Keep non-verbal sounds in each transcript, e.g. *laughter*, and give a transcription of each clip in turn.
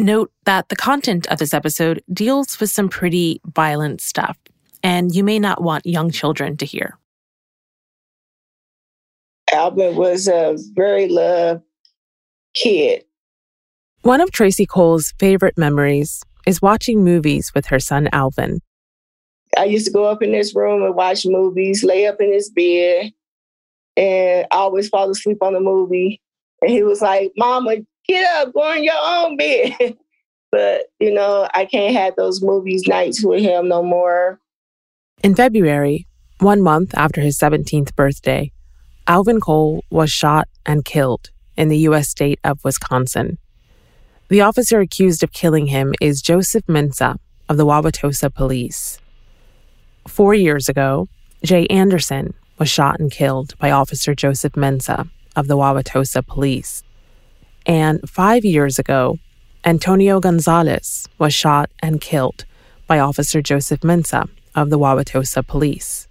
Note that the content of this episode deals with some pretty violent stuff, and you may not want young children to hear. Alvin was a very loved kid. One of Tracey Cole's favorite memories is watching movies with her son Alvin. I used to go up in this room and watch movies, lay up in his bed, and I always fall asleep on the movie. And he was like, Mama, get up, go in your own bed. *laughs* but, you know, I can't have those movies nights with him no more. In February, one month after his 17th birthday, Alvin Cole was shot and killed in the U.S. state of Wisconsin. The officer accused of killing him is Joseph Mensah of the Wauwatosa Police. Four years ago, Jay Anderson was shot and killed by Officer Joseph Mensah of the Wauwatosa Police. And five years ago, Antonio Gonzalez was shot and killed by Officer Joseph Mensah of the Wauwatosa Police.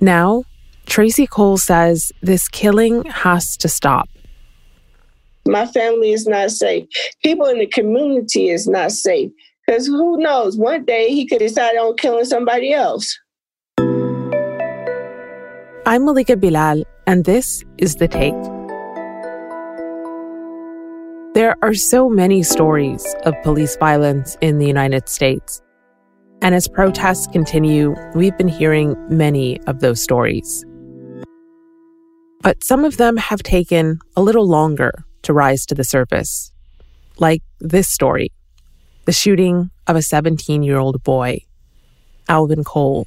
Now, Tracey Cole says this killing has to stop. My family is not safe. People in the community is not safe. Because who knows, one day he could decide on killing somebody else. I'm Malika Bilal, and this is The Take. There are so many stories of police violence in the United States. And as protests continue, we've been hearing many of those stories. But some of them have taken a little longer to rise to the surface, like this story the shooting of a 17 year old boy, Alvin Cole.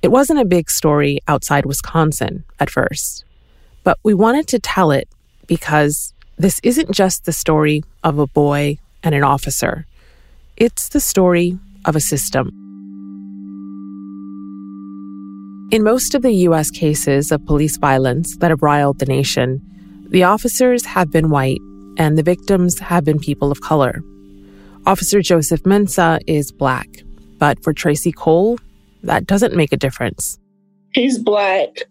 It wasn't a big story outside Wisconsin at first, but we wanted to tell it because this isn't just the story of a boy and an officer, it's the story of a system. In most of the U.S. cases of police violence that have riled the nation, the officers have been white and the victims have been people of color. Officer Joseph Mensah is black, but for Tracey Cole, that doesn't make a difference. He's black,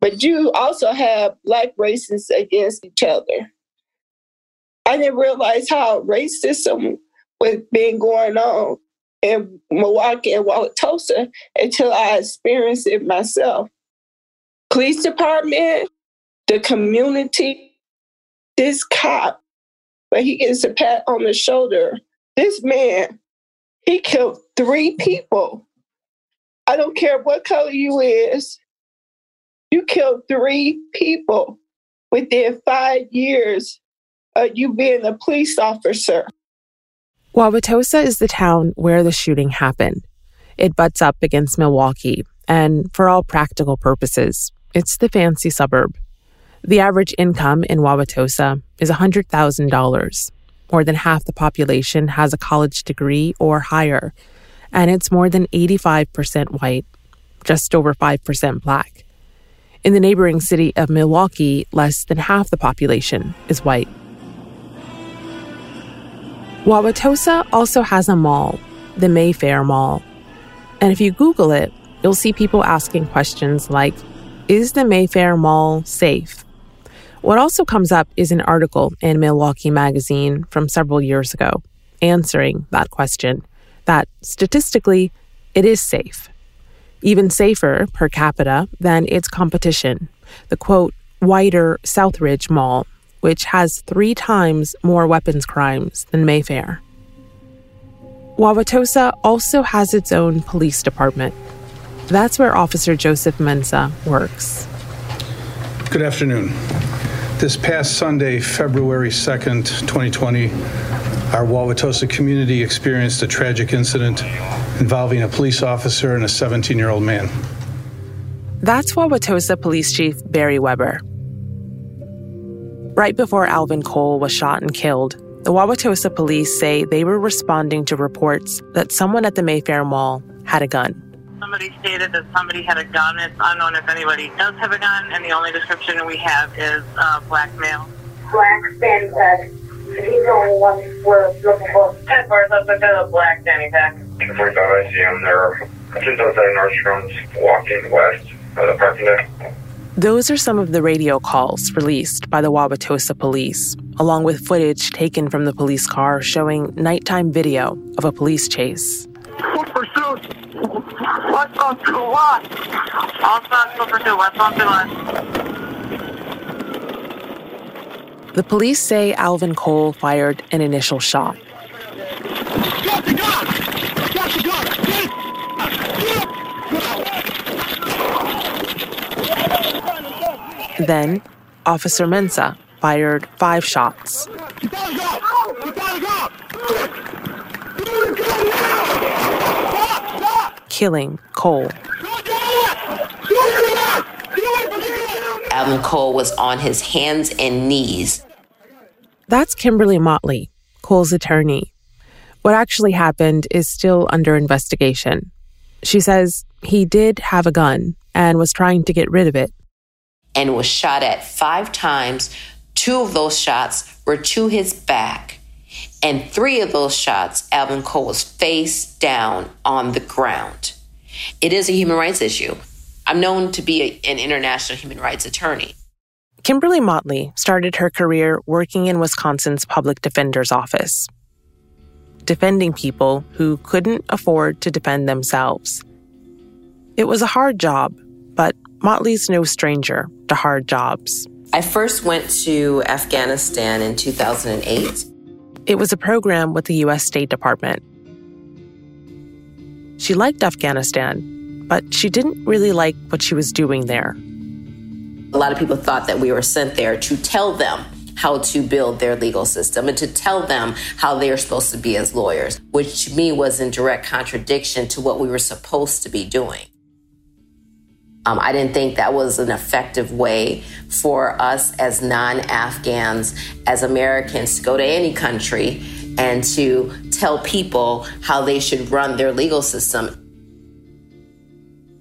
but you also have black races against each other. I didn't realize how racism was being going on in Milwaukee and Wauwatosa until I experienced it myself. Police department, the community, this cop, but he gets a pat on the shoulder. This man, he killed three people. I don't care what color you is. You killed three people within five years of you being a police officer. Wauwatosa is the town where the shooting happened. It butts up against Milwaukee, and for all practical purposes, it's the fancy suburb. The average income in Wauwatosa is $100,000. More than half the population has a college degree or higher, and it's more than 85% white, just over 5% black. In the neighboring city of Milwaukee, less than half the population is white. Wauwatosa also has a mall, the Mayfair Mall. And if you Google it, you'll see people asking questions like Is the Mayfair Mall safe? What also comes up is an article in Milwaukee Magazine from several years ago answering that question that statistically, it is safe. Even safer per capita than its competition, the quote, wider Southridge Mall, which has three times more weapons crimes than Mayfair. Wauwatosa also has its own police department. That's where Officer Joseph Mensah works. Good afternoon. This past Sunday, February 2nd, 2020, our Wauwatosa community experienced a tragic incident involving a police officer and a 17 year old man. That's Wauwatosa Police Chief Barry Weber. Right before Alvin Cole was shot and killed, the Wauwatosa police say they were responding to reports that someone at the Mayfair Mall had a gun. Somebody stated that somebody had a gun. It's unknown if anybody does have a gun, and the only description we have is uh, black male. Black Danny Pack. He's the only one we're looking for. Ten bars up with a black Danny Pack. The first time I see him, they're just outside Nordstrom's, walking west of the parking deck. Those are some of the radio calls released by the Wauwatosa police along with footage taken from the police car showing nighttime video of a police chase. Full pursuit. What's on to what? All spots full pursuit. What's on? The police say Alvin Cole fired an initial shot. Then, Officer Mensah fired five shots. Killing Cole. Alvin Cole was on his hands and knees. That's Kimberley Motley, Cole's attorney. What actually happened is still under investigation. She says he did have a gun and was trying to get rid of it. And was shot at five times. Two of those shots were to his back. And three of those shots, Alvin Cole was face down on the ground. It is a human rights issue. I'm known to be a- an international human rights attorney. Kimberley Motley started her career working in Wisconsin's public defender's office, defending people who couldn't afford to defend themselves. It was a hard job, Motley's no stranger to hard jobs. I first went to Afghanistan in 2008. It was a program with the U.S. State Department. She liked Afghanistan, but she didn't really like what she was doing there. A lot of people thought that we were sent there to tell them how to build their legal system and to tell them how they are supposed to be as lawyers, which to me was in direct contradiction to what we were supposed to be doing. Um, I didn't think that was an effective way for us as non Afghans, as Americans, to go to any country and to tell people how they should run their legal system.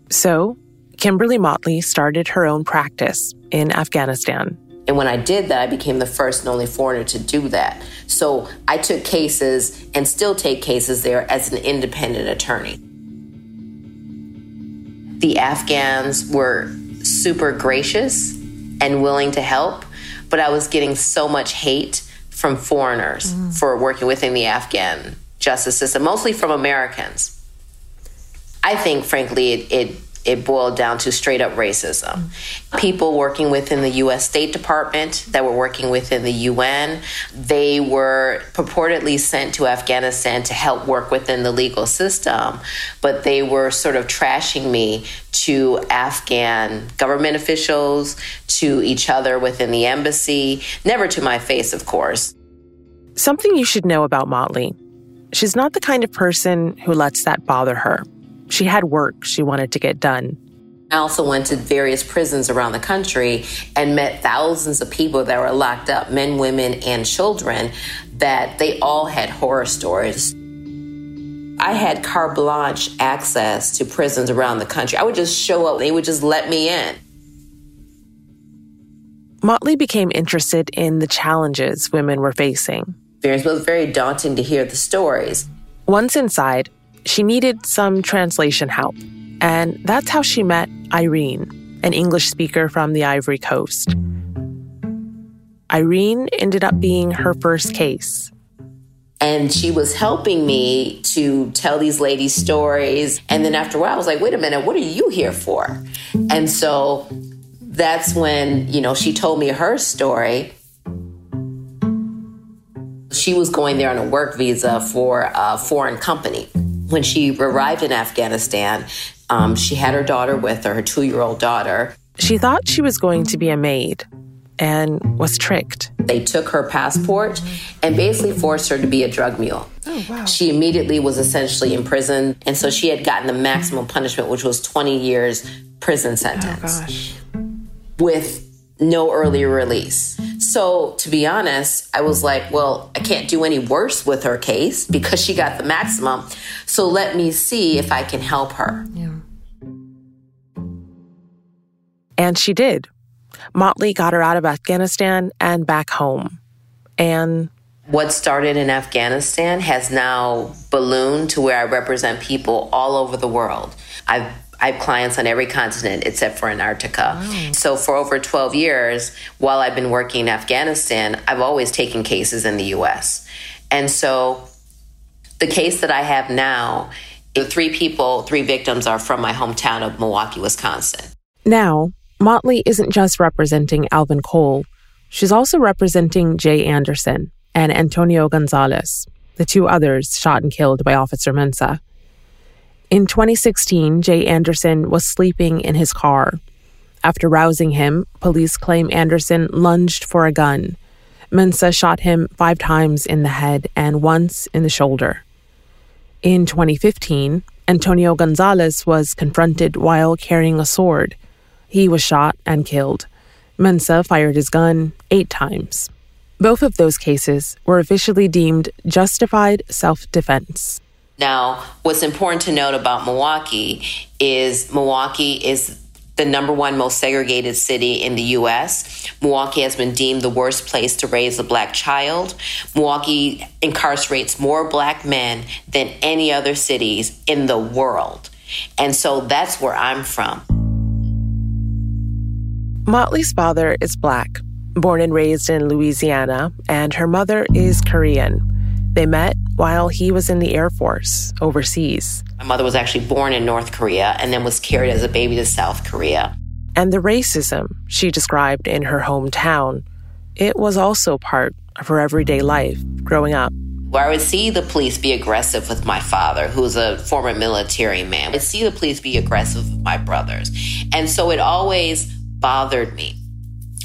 So, Kimberley Motley started her own practice in Afghanistan. And when I did that, I became the first and only foreigner to do that. So I took cases and still take cases there as an independent attorney. The Afghans were super gracious and willing to help, but I was getting so much hate from foreigners mm. for working within the Afghan justice system, mostly from Americans. I think, frankly, it, it it boiled down to straight up racism. People working within the US State Department that were working within the UN, they were purportedly sent to Afghanistan to help work within the legal system, but they were sort of trashing me to Afghan government officials, to each other within the embassy, never to my face, of course. Something you should know about Motley she's not the kind of person who lets that bother her. She had work she wanted to get done. I also went to various prisons around the country and met thousands of people that were locked up, men, women, and children, that they all had horror stories. I had carte blanche access to prisons around the country. I would just show up, they would just let me in. Motley became interested in the challenges women were facing. It was very daunting to hear the stories. Once inside, she needed some translation help, and that's how she met Irene, an English speaker from the Ivory Coast. Irene ended up being her first case. And she was helping me to tell these ladies stories. And then after a while, I was like, wait a minute, what are you here for? And so that's when, you know, she told me her story. She was going there on a work visa for a foreign company. When she arrived in Afghanistan, um, she had her daughter with her, her two year old daughter. She thought she was going to be a maid and was tricked. They took her passport and basically forced her to be a drug mule. Oh, wow. She immediately was essentially imprisoned. And so she had gotten the maximum punishment, which was 20 years prison Oh, sentence gosh. with no early release. So, to be honest, I was like, well, I can't do any worse with her case because she got the maximum. So, let me see if I can help her. Yeah. And she did. Motley got her out of Afghanistan and back home. And What started in Afghanistan has now ballooned to where I represent people all over the world. I've I have clients on every continent except for Antarctica. Wow. So for over 12 years, while I've been working in Afghanistan, I've always taken cases in the US. And so the case that I have now, the three people, three victims are from my hometown of Milwaukee, Wisconsin. Now, Motley isn't just representing Alvin Cole, she's also representing Jay Anderson and Antonio Gonzalez, the two others shot and killed by Officer Mensah. In 2016, Jay Anderson was sleeping in his car. After rousing him, police claim Anderson lunged for a gun. Mensah shot him five times in the head and once in the shoulder. In 2015, Antonio Gonzalez was confronted while carrying a sword. He was shot and killed. Mensah fired his gun eight times. Both of those cases were officially deemed justified self defense. Now, what's important to note about Milwaukee is Milwaukee is the number one most segregated city in the US. Milwaukee has been deemed the worst place to raise a black child. Milwaukee incarcerates more black men than any other cities in the world. And so that's where I'm from. Motley's father is black, born and raised in Louisiana, and her mother is Korean. They met while he was in the Air Force overseas. My mother was actually born in North Korea and then was carried as a baby to South Korea. And the racism she described in her hometown, it was also part of her everyday life growing up. Where I would see the police be aggressive with my father, who's a former military man. I would see the police be aggressive with my brothers. And so it always bothered me.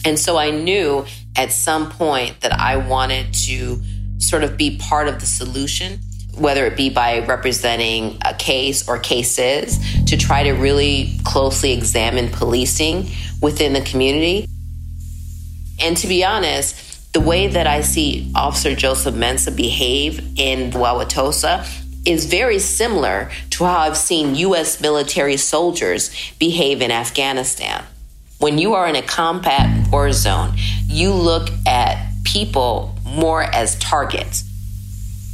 And so I knew at some point that I wanted to sort of be part of the solution, whether it be by representing a case or cases, to try to really closely examine policing within the community. And to be honest, the way that I see Officer Joseph Mensah behave in Wauwatosa is very similar to how I've seen U.S. military soldiers behave in Afghanistan. When you are in a combat war zone, you look at people more as targets.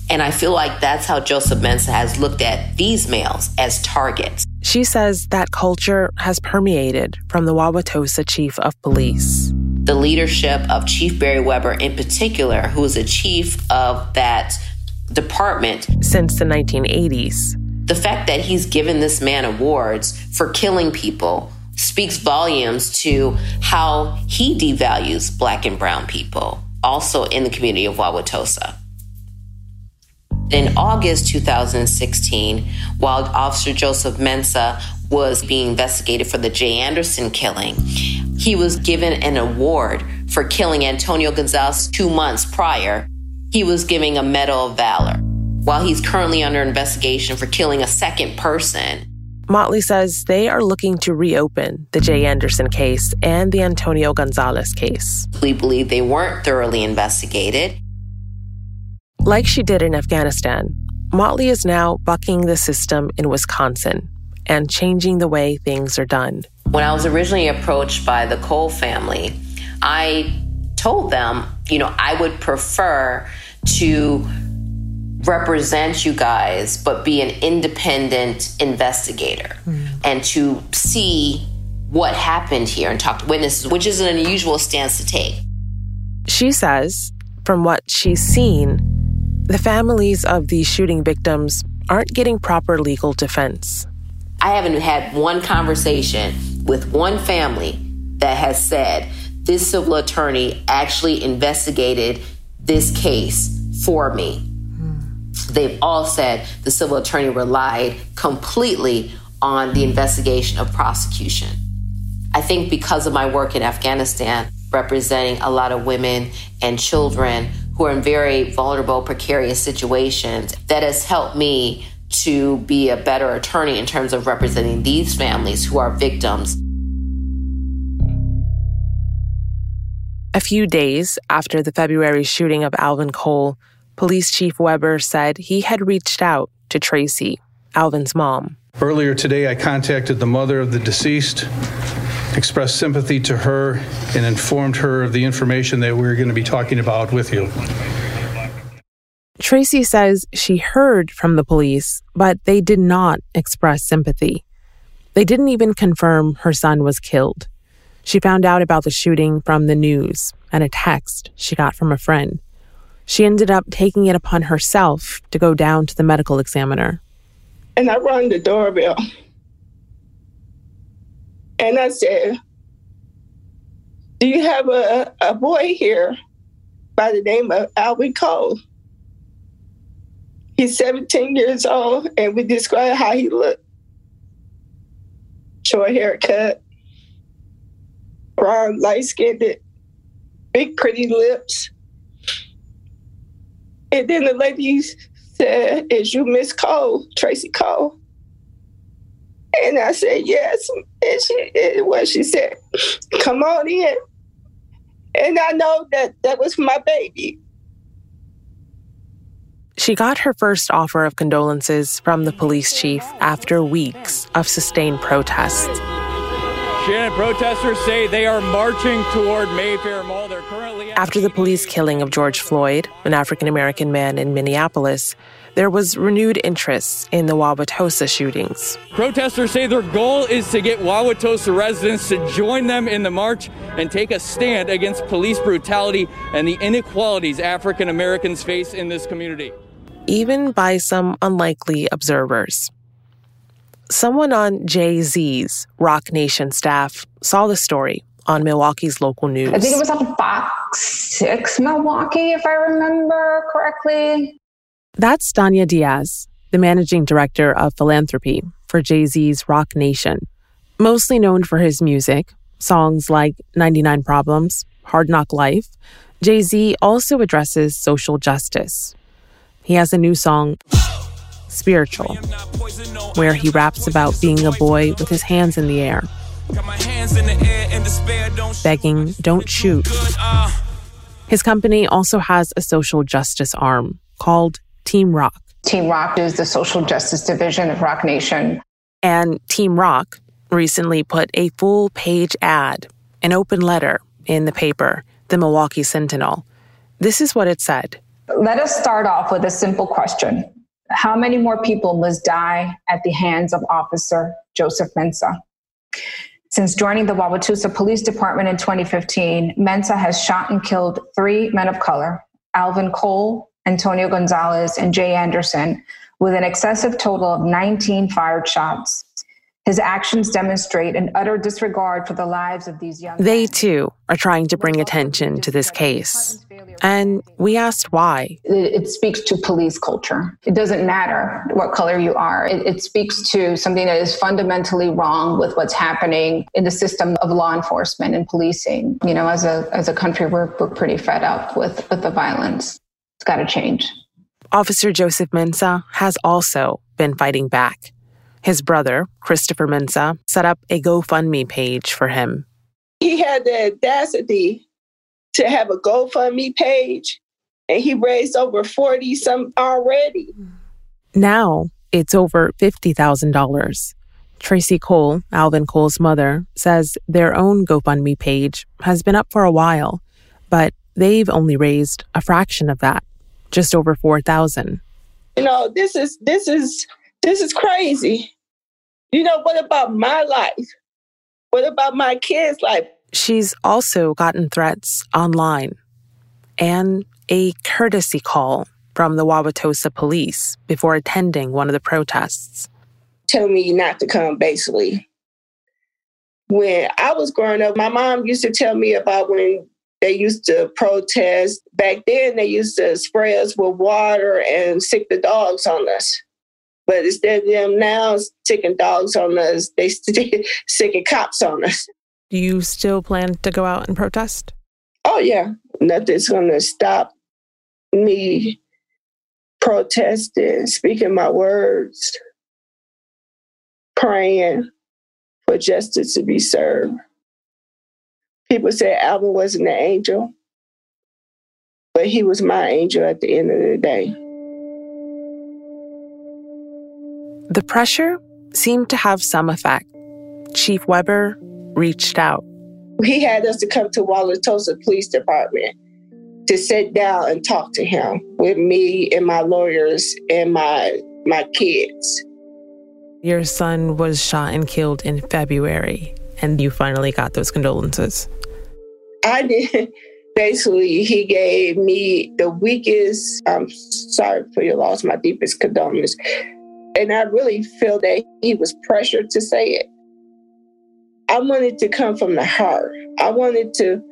And I feel like that's how Joseph Mensah has looked at these males as targets. She says that culture has permeated from the Wauwatosa chief of police. The leadership of Chief Barry Weber, in particular, who is a chief of that department since the 1980s. The fact that he's given this man awards for killing people speaks volumes to how he devalues black and brown people also in the community of Wauwatosa. In August 2016, while Officer Joseph Mensah was being investigated for the Jay Anderson killing, he was given an award for killing Antonio Gonzalez two months prior. He was giving a Medal of Valor. While he's currently under investigation for killing a second person, Motley says they are looking to reopen the Jay Anderson case and the Antonio Gonzalez case. We believe they weren't thoroughly investigated. Like she did in Afghanistan, Motley is now bucking the system in Wisconsin and changing the way things are done. When I was originally approached by the Cole family, I told them, you know, I would prefer to represent you guys, but be an independent investigator mm. and to see what happened here and talk to witnesses, which is an unusual stance to take. She says, from what she's seen, the families of the shooting victims aren't getting proper legal defense. I haven't had one conversation with one family that has said this civil attorney actually investigated this case for me they've all said the civil attorney relied completely on the investigation of prosecution. I think because of my work in Afghanistan, representing a lot of women and children who are in very vulnerable, precarious situations, that has helped me to be a better attorney in terms of representing these families who are victims. A few days after the February shooting of Alvin Cole, Police Chief Weber said he had reached out to Tracey, Alvin's mom. Earlier today, I contacted the mother of the deceased, expressed sympathy to her, and informed her of the information that we we're going to be talking about with you. Tracey says she heard from the police, but they did not express sympathy. They didn't even confirm her son was killed. She found out about the shooting from the news and a text she got from a friend. She ended up taking it upon herself to go down to the medical examiner. And I rang the doorbell. And I said, Do you have a, a boy here by the name of Alvin Cole? He's 17 years old, and we described how he looked. Short haircut, brown, light skinned, big, pretty lips. And then the ladies said, Is you Miss Cole, Tracey Cole? And I said, Yes. And she and she said, Come on in. And I know that that was my baby. She got her first offer of condolences from the police chief after weeks of sustained protests. Shannon, protesters say they are marching toward Mayfair Mall. They're currently after the police killing of George Floyd, an African American man in Minneapolis. There was renewed interest in the Wauwatosa shootings. Protesters say their goal is to get Wauwatosa residents to join them in the march and take a stand against police brutality and the inequalities African Americans face in this community. Even by some unlikely observers. Someone on Jay Z's Roc Nation staff saw the story on Milwaukee's local news. I think it was on Fox 6 Milwaukee, if I remember correctly. That's Dania Diaz, the managing director of philanthropy for Jay Z's Roc Nation. Mostly known for his music, songs like 99 Problems, Hard Knock Life, Jay Z also addresses social justice. He has a new song, Spiritual, where he raps about being a boy with his hands in the air, begging, don't shoot. His company also has a social justice arm called Team Roc. Team Roc is the social justice division of Roc Nation. And Team Roc recently put a full page ad, an open letter, in the paper, the Milwaukee Sentinel. This is what it said Let us start off with a simple question How many more people must die at the hands of Officer Joseph Mensah? Since joining the Wauwatosa Police Department in 2015, Mensah has shot and killed three men of color Alvin Cole, Antonio Gonzalez, and Jay Anderson, with an excessive total of 19 fired shots. His actions demonstrate an utter disregard for the lives of these young They too are trying to bring attention to this case. And we asked why. It, it speaks to police culture. It doesn't matter what color you are. It, it speaks to something that is fundamentally wrong with what's happening in the system of law enforcement and policing. You know, as a as a country, we're we're pretty fed up with with the violence. It's got to change. Officer Joseph Mensah has also been fighting back. His brother, Christopher Mensah, set up a GoFundMe page for him. He had the audacity to have a GoFundMe page, and he raised over 40 some already. Now it's over $50,000. Tracey Cole, Alvin Cole's mother, says their own GoFundMe page has been up for a while, but they've only raised a fraction of that, just over 4,000. You know, this is this is this is crazy. You know, what about my life? What about my kids' life? She's also gotten threats online and a courtesy call from the Wauwatosa police before attending one of the protests. Tell me not to come, basically. When I was growing up, my mom used to tell me about when they used to protest. Back then, they used to spray us with water and sick the dogs on us. But instead of them now sicking dogs on us, they sicking *laughs* cops on us. Do you still plan to go out and protest? Oh, yeah. Nothing's going to stop me protesting, speaking my words, praying for justice to be served. People say Alvin wasn't an angel, but he was my angel at the end of the day. The pressure seemed to have some effect. Chief Weber reached out. He had us to come to Wauwatosa Police Department to sit down and talk to him with me and my lawyers and my my kids. Your son was shot and killed in February, and you finally got those condolences. I did. Basically, he gave me the weakest, I'm sorry for your loss, my deepest condolences. And I really feel that he was pressured to say it. I wanted to come from the heart. I wanted to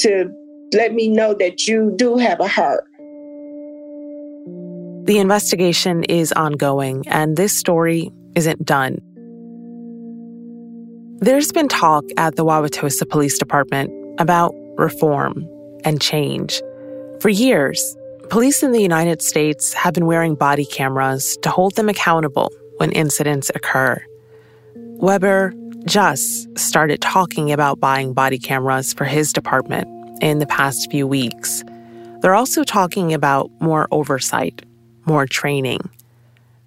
to let me know that you do have a heart. The investigation is ongoing, and this story isn't done. There's been talk at the Wauwatosa Police Department about reform and change. For years, police in the United States have been wearing body cameras to hold them accountable when incidents occur. Weber just started talking about buying body cameras for his department in the past few weeks. They're also talking about more oversight, more training.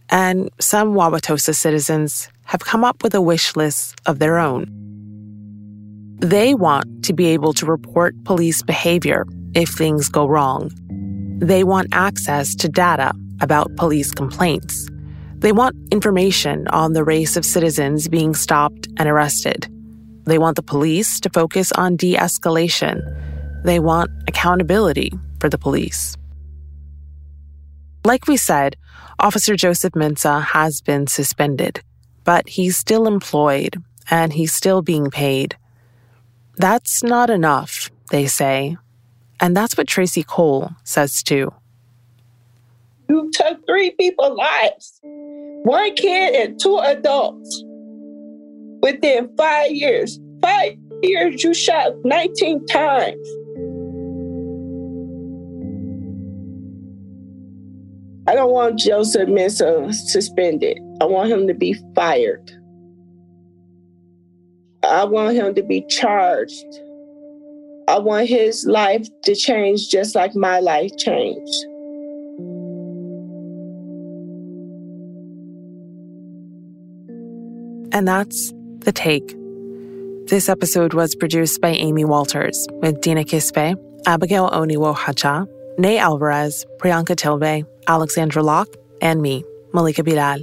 And some Wauwatosa citizens have come up with a wish list of their own. They want to be able to report police behavior if things go wrong. They want access to data about police complaints. They want information on the race of citizens being stopped and arrested. They want the police to focus on de escalation. They want accountability for the police. Like we said, Officer Joseph Mensah has been suspended, but he's still employed and he's still being paid. That's not enough, they say. And that's what Tracey Cole says too. You took three people's lives one kid and two adults within five years. Five years, you shot 19 times. I don't want Joseph Mensah suspended. I want him to be fired. I want him to be charged. I want his life to change just like my life changed. And that's The Take. This episode was produced by Amy Walters with Dina Kesbeh, Abigail Oniwo-Hacha, Ney Alvarez, Priyanka Tilve, Alexandra Locke, and me, Malika Bilal.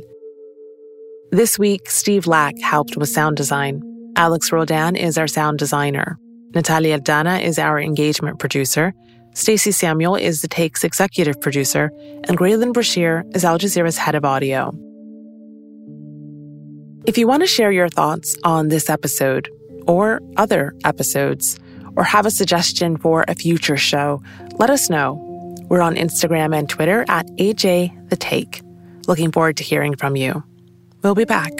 This week, Steve Lack helped with sound design. Alex Roldan is our sound designer. Natalia Dana is our engagement producer. Stacey Samuel is the Take's executive producer, and Graelyn Brashear is Al Jazeera's head of audio. If you want to share your thoughts on this episode or other episodes, or have a suggestion for a future show, let us know. We're on Instagram and Twitter at AJ The Take. Looking forward to hearing from you. We'll be back.